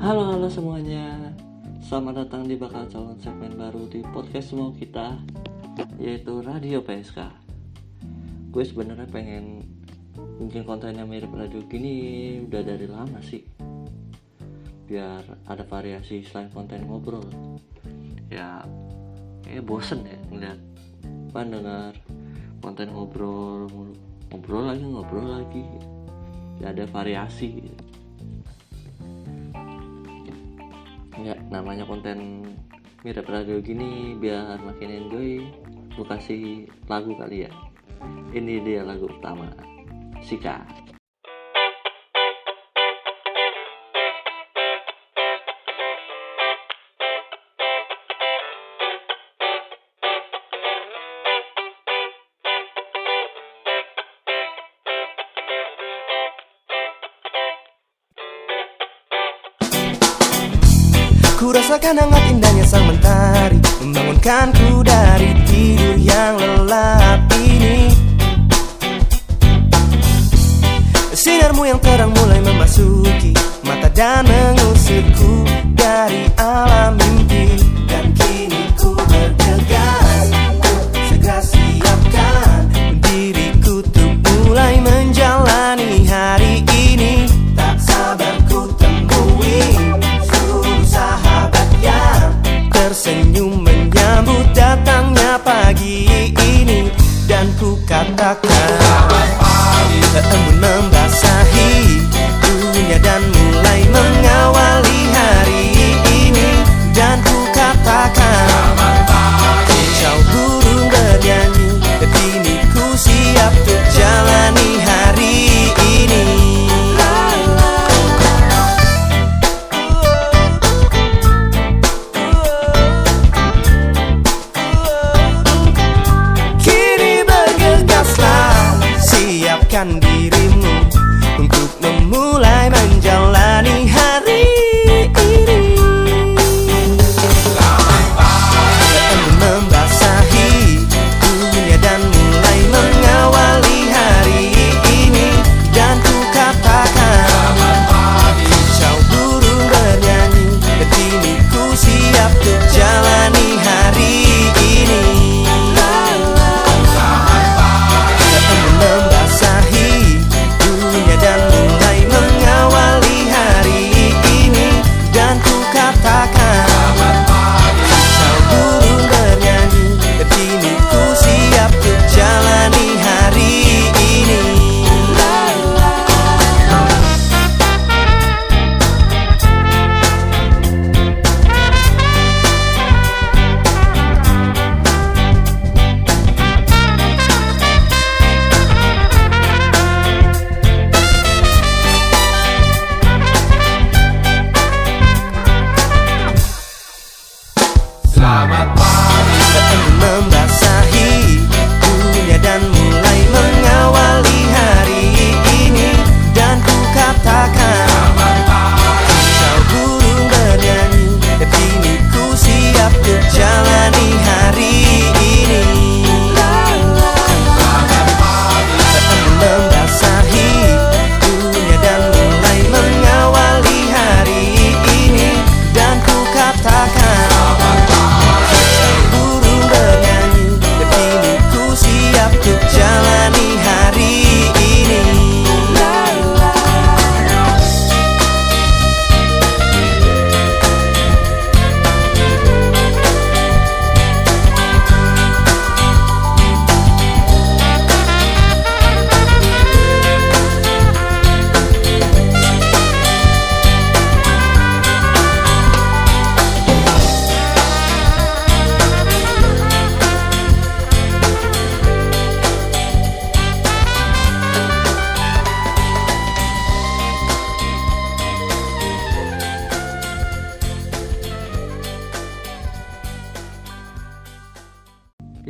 Halo halo semuanya. Selamat datang di bakal calon segmen baru di podcast mau kita Yaitu Radio PSK Gue sebenarnya pengen bikin konten yang mirip radio gini udah dari lama sih. Biar ada variasi selain konten ngobrol. Ya kayak bosen ya ngeliat pendengar konten ngobrol ngobrol lagi ngobrol lagi. Ya ada variasi ya namanya konten mirip radio gini biar makin enjoy gue kasih lagu kali ya. Ini dia lagu pertama Sika Rasakan hangat indahnya sang mentari. Membangunkanku dari tidur yang lelap ini. Sinarmu yang terang mulai memasuki ku katakan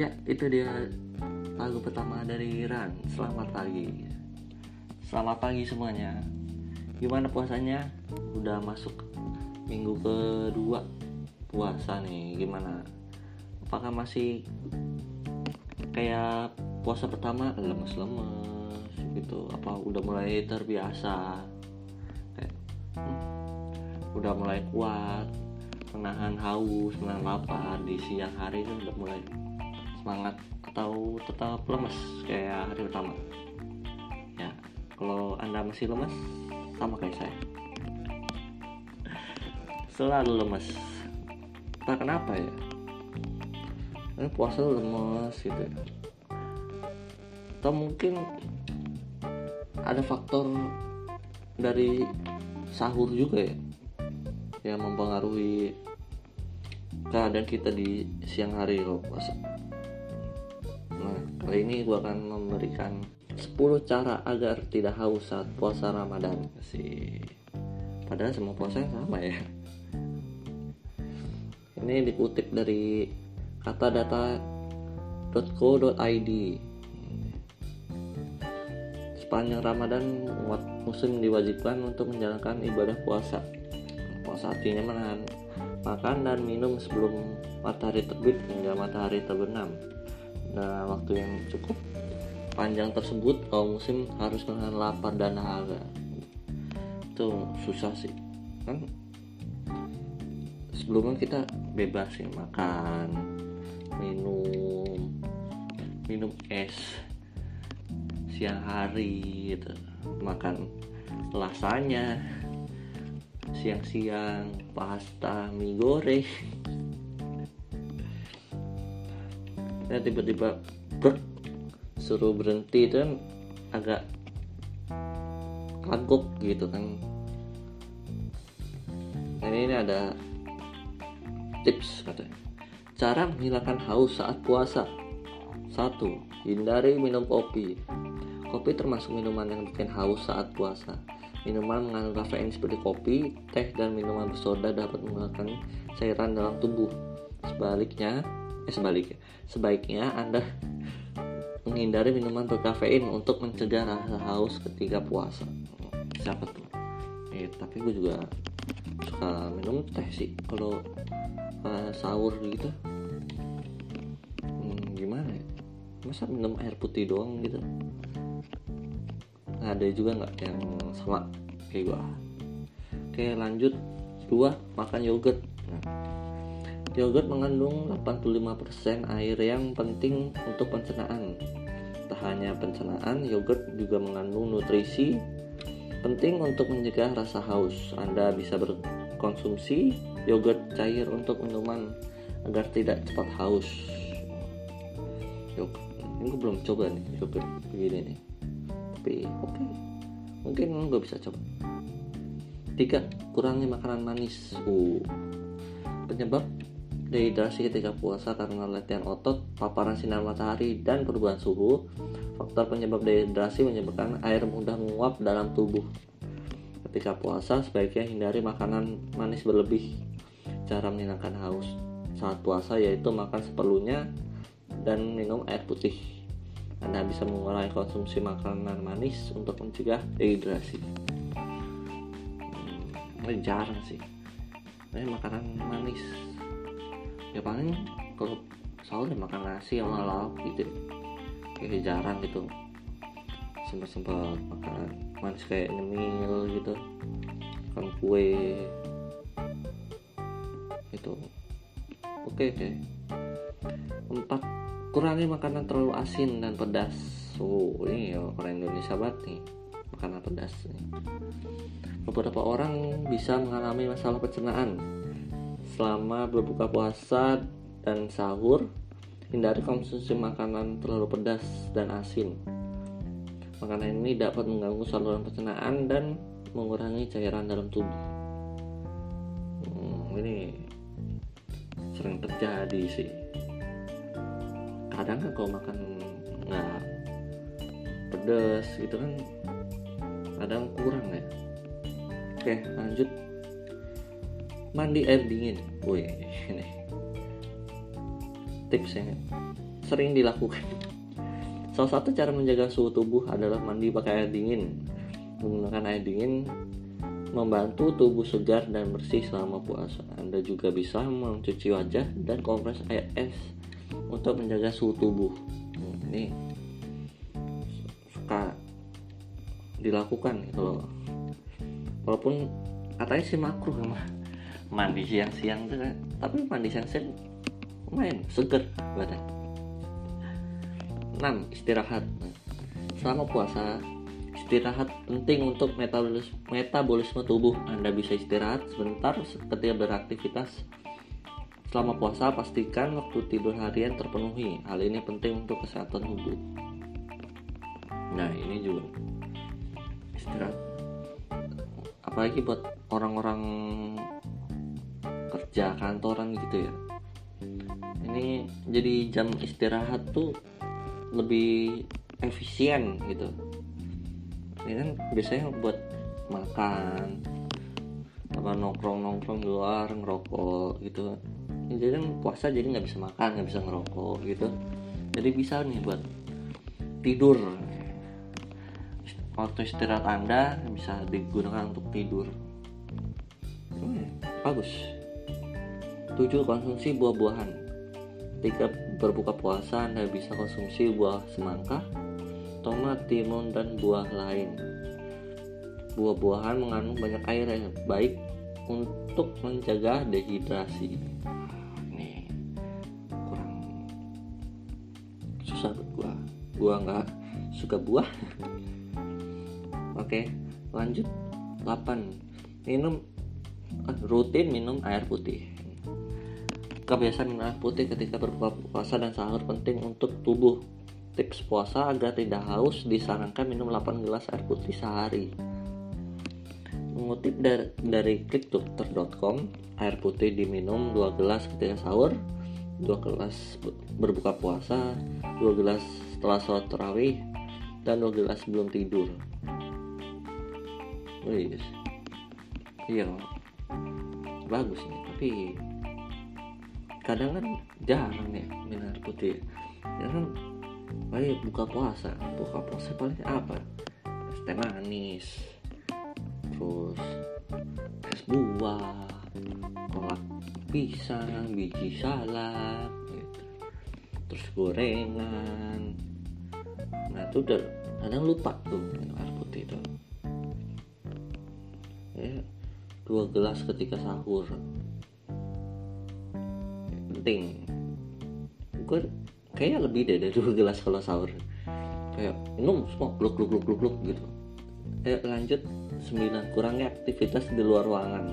ya itu dia lagu pertama dari Ran. Selamat pagi. Selamat pagi semuanya. Gimana puasanya? Udah masuk minggu kedua puasa nih. Gimana? Apakah masih kayak puasa pertama? Lemes-lemes gitu. Apa udah mulai terbiasa? Kayak hmm, udah mulai kuat menahan haus menahan lapar di siang hari itu udah mulai semangat atau tetap lemes kayak hari pertama. Ya kalau anda masih lemes sama kayak saya. Selalu lemes. Entah kenapa ya. Ini puasa lemes gitu. Ya. atau mungkin ada faktor dari sahur juga ya yang mempengaruhi keadaan kita di siang hari loh puasa kali ini gue akan memberikan 10 cara agar tidak haus saat puasa Ramadan. Sih padahal semua puasa yang sama ya. Ini dikutip dari katadata.co.id sepanjang Ramadan umat muslim diwajibkan untuk menjalankan ibadah puasa. Puasa artinya menahan makan dan minum sebelum matahari terbit hingga matahari terbenam nah waktu yang cukup panjang tersebut kaum muslim harus menahan lapar dan dahaga itu susah sih. Kan sebelumnya kita bebas ya makan minum minum es siang hari gitu. Makan lasanya siang-siang pasta mie goreng ya tiba-tiba suruh berhenti itu kan agak kagok gitu kan. Ini, ini ada tips katanya. Cara menghilangkan haus saat puasa. Satu hindari minum kopi. Kopi termasuk minuman yang bikin haus saat puasa. Minuman mengandung kafein seperti kopi teh dan minuman bersoda dapat mengeluarkan cairan dalam tubuh. Sebaliknya eh sebaliknya. Sebaiknya anda menghindari minuman berkafein untuk mencegah rasa haus ketika puasa. Siapa tuh? Eh tapi gue juga suka minum teh sih. Kalau uh, sahur gitu hmm, gimana ya? Masa minum air putih doang gitu? Ada juga nggak yang sama kayak gua? Oke lanjut. Dua makan yogurt. Nah, yogurt mengandung 85% air yang penting untuk pencernaan. Tak hanya pencernaan yogurt juga mengandung nutrisi penting untuk mencegah rasa haus. Anda bisa berkonsumsi yogurt cair untuk minuman agar tidak cepat haus. Yogurt. Ini gue belum coba nih yogurt begini nih. Tapi oke. Okay. mungkin gue bisa coba. Tiga kurangi makanan manis. Uh. Penyebab dehidrasi ketika puasa karena latihan otot paparan sinar matahari dan perubahan suhu faktor penyebab dehidrasi menyebabkan air mudah menguap dalam tubuh ketika puasa sebaiknya hindari makanan manis berlebih cara menghilangkan haus saat puasa yaitu makan seperlunya dan minum air putih. Anda bisa mengurangi konsumsi makanan manis untuk mencegah dehidrasi. Ini jarang sih. Ini makanan manis. Ya paling kalau sahur ya makan nasi sama lauk gitu. Kayak jarang gitu. Sempat-sempat makan manis kayak nyemil gitu. Makan kue. Itu. Oke, oke. Empat kurangi makanan terlalu asin dan pedas oh ini ya orang Indonesia banget nih makanan pedas nih. beberapa orang bisa mengalami masalah pencernaan selama berbuka puasa dan sahur hindari konsumsi makanan terlalu pedas dan asin. Makanan ini dapat mengganggu saluran pencernaan dan mengurangi cairan dalam tubuh. Hmm, ini sering terjadi sih. Kadang kan kalau makan nggak pedas gitu kan kadang kurang ya. Oke lanjut mandi air dingin. Wih ini. Tips yang sering dilakukan. Salah satu cara menjaga suhu tubuh adalah mandi pakai air dingin. Menggunakan air dingin membantu tubuh segar dan bersih selama puasa. Anda juga bisa mencuci wajah dan kompres air es untuk menjaga suhu tubuh. Hmm, ini suka dilakukan kalau walaupun katanya sih makruh mah mandi siang-siang tuh kan. Tapi mandi siang-siang lumayan seger badan. 6 istirahat. Selama puasa istirahat penting untuk metabolisme, metabolisme tubuh. Anda bisa istirahat sebentar ketika beraktivitas. Selama puasa pastikan waktu tidur harian terpenuhi. Hal ini penting untuk kesehatan tubuh. Nah ini juga. Istirahat. Apalagi buat orang-orang kerja kantoran gitu ya. Ini jadi jam istirahat tuh lebih efisien gitu. Ini kan biasanya buat makan apa nongkrong nongkrong di luar ngerokok gitu. Jadi kan puasa jadi nggak bisa makan nggak bisa ngerokok gitu. Jadi bisa nih buat tidur. Waktu istirahat anda bisa digunakan untuk tidur. Hmm, bagus 7 konsumsi buah-buahan. Ketika berbuka puasa anda bisa konsumsi buah semangka tomat timun dan buah lain. Buah-buahan mengandung banyak air yang baik untuk menjaga dehidrasi. Nih kurang susah buat gua. Gua nggak suka buah. Oke lanjut. 8 minum rutin minum air putih kebiasaan minum air putih ketika berbuka puasa dan sahur penting untuk tubuh. Tips puasa agar tidak haus disarankan minum 8 gelas air putih sehari. Mengutip dari, dari klikdokter.com air putih diminum 2 gelas ketika sahur 2 gelas berbuka puasa 2 gelas setelah sholat tarawih dan 2 gelas sebelum tidur. Wih, iya bagus nih tapi kadang kan jarang nih minum air putih. Ya kan paling buka puasa. Buka puasa paling apa? Es teh manis terus es buah kolak pisang biji salad gitu. terus gorengan. Nah itu udah kadang lupa tuh minum air putih itu. Ya dua gelas ketika sahur penting. Gue kayaknya lebih deh dari dua gelas kalau sahur. Kayak minum semua gluk gluk gluk gluk gitu. Lanjut 9 kurangnya aktivitas di luar ruangan.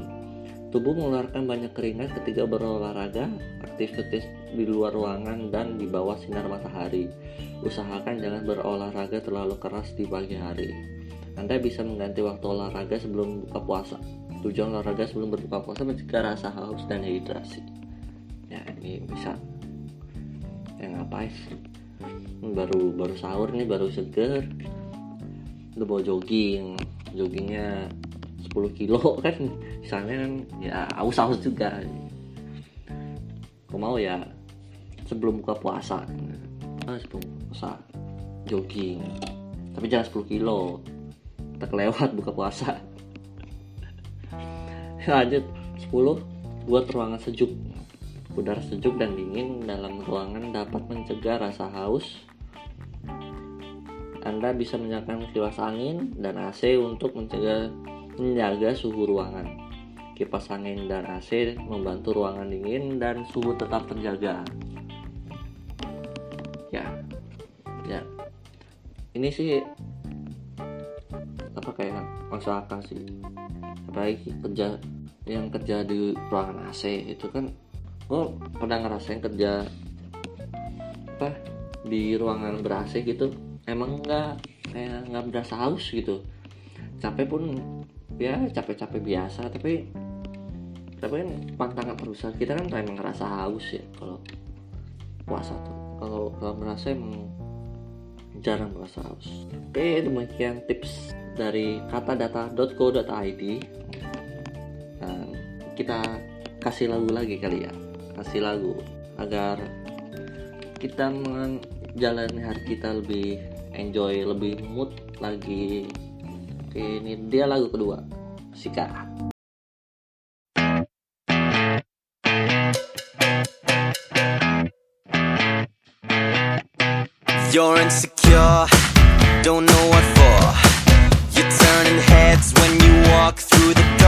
Tubuh mengeluarkan banyak keringat ketika berolahraga aktivitas di luar ruangan dan di bawah sinar matahari. Usahakan jangan berolahraga terlalu keras di pagi hari. Anda bisa mengganti waktu olahraga sebelum buka puasa. Tujuan olahraga sebelum berbuka puasa mencegah rasa haus dan dehidrasi ya ini bisa. Ya ngapain baru baru sahur nih baru seger. Udah bawa jogging. Joggingnya 10 kilo kan? Misalnya kan ya aus-aus juga. Aku mau ya sebelum buka puasa. Ah, sebelum puasa jogging. Tapi jangan 10 kilo. Kita kelewat buka puasa. Lanjut 10 buat ruangan sejuk udara sejuk dan dingin dalam ruangan dapat mencegah rasa haus anda bisa menyalakan kipas angin dan AC untuk mencegah menjaga suhu ruangan. Kipas angin dan AC membantu ruangan dingin dan suhu tetap terjaga. Ya, ya. Ini sih apa kayak masuk akal sih. Apalagi kerja yang kerja di ruangan AC itu kan gue pernah ngerasain kerja apa di ruangan ber gitu. Emang nggak kayak nggak berasa haus gitu. Capek pun ya capek-capek biasa. Tapi tapi kan pantangan perusahaan kita kan emang ngerasa haus ya kalau puasa tuh. Kalau kalau merasa emang jarang merasa haus. Oke demikian tips dari katadata.co.id dan kita kasih lagu lagi kali ya kasih lagu agar kita menjalani hari kita lebih enjoy lebih mood lagi oke ini dia lagu kedua Sika You're insecure, don't know what for. You're turning heads when you walk through the door.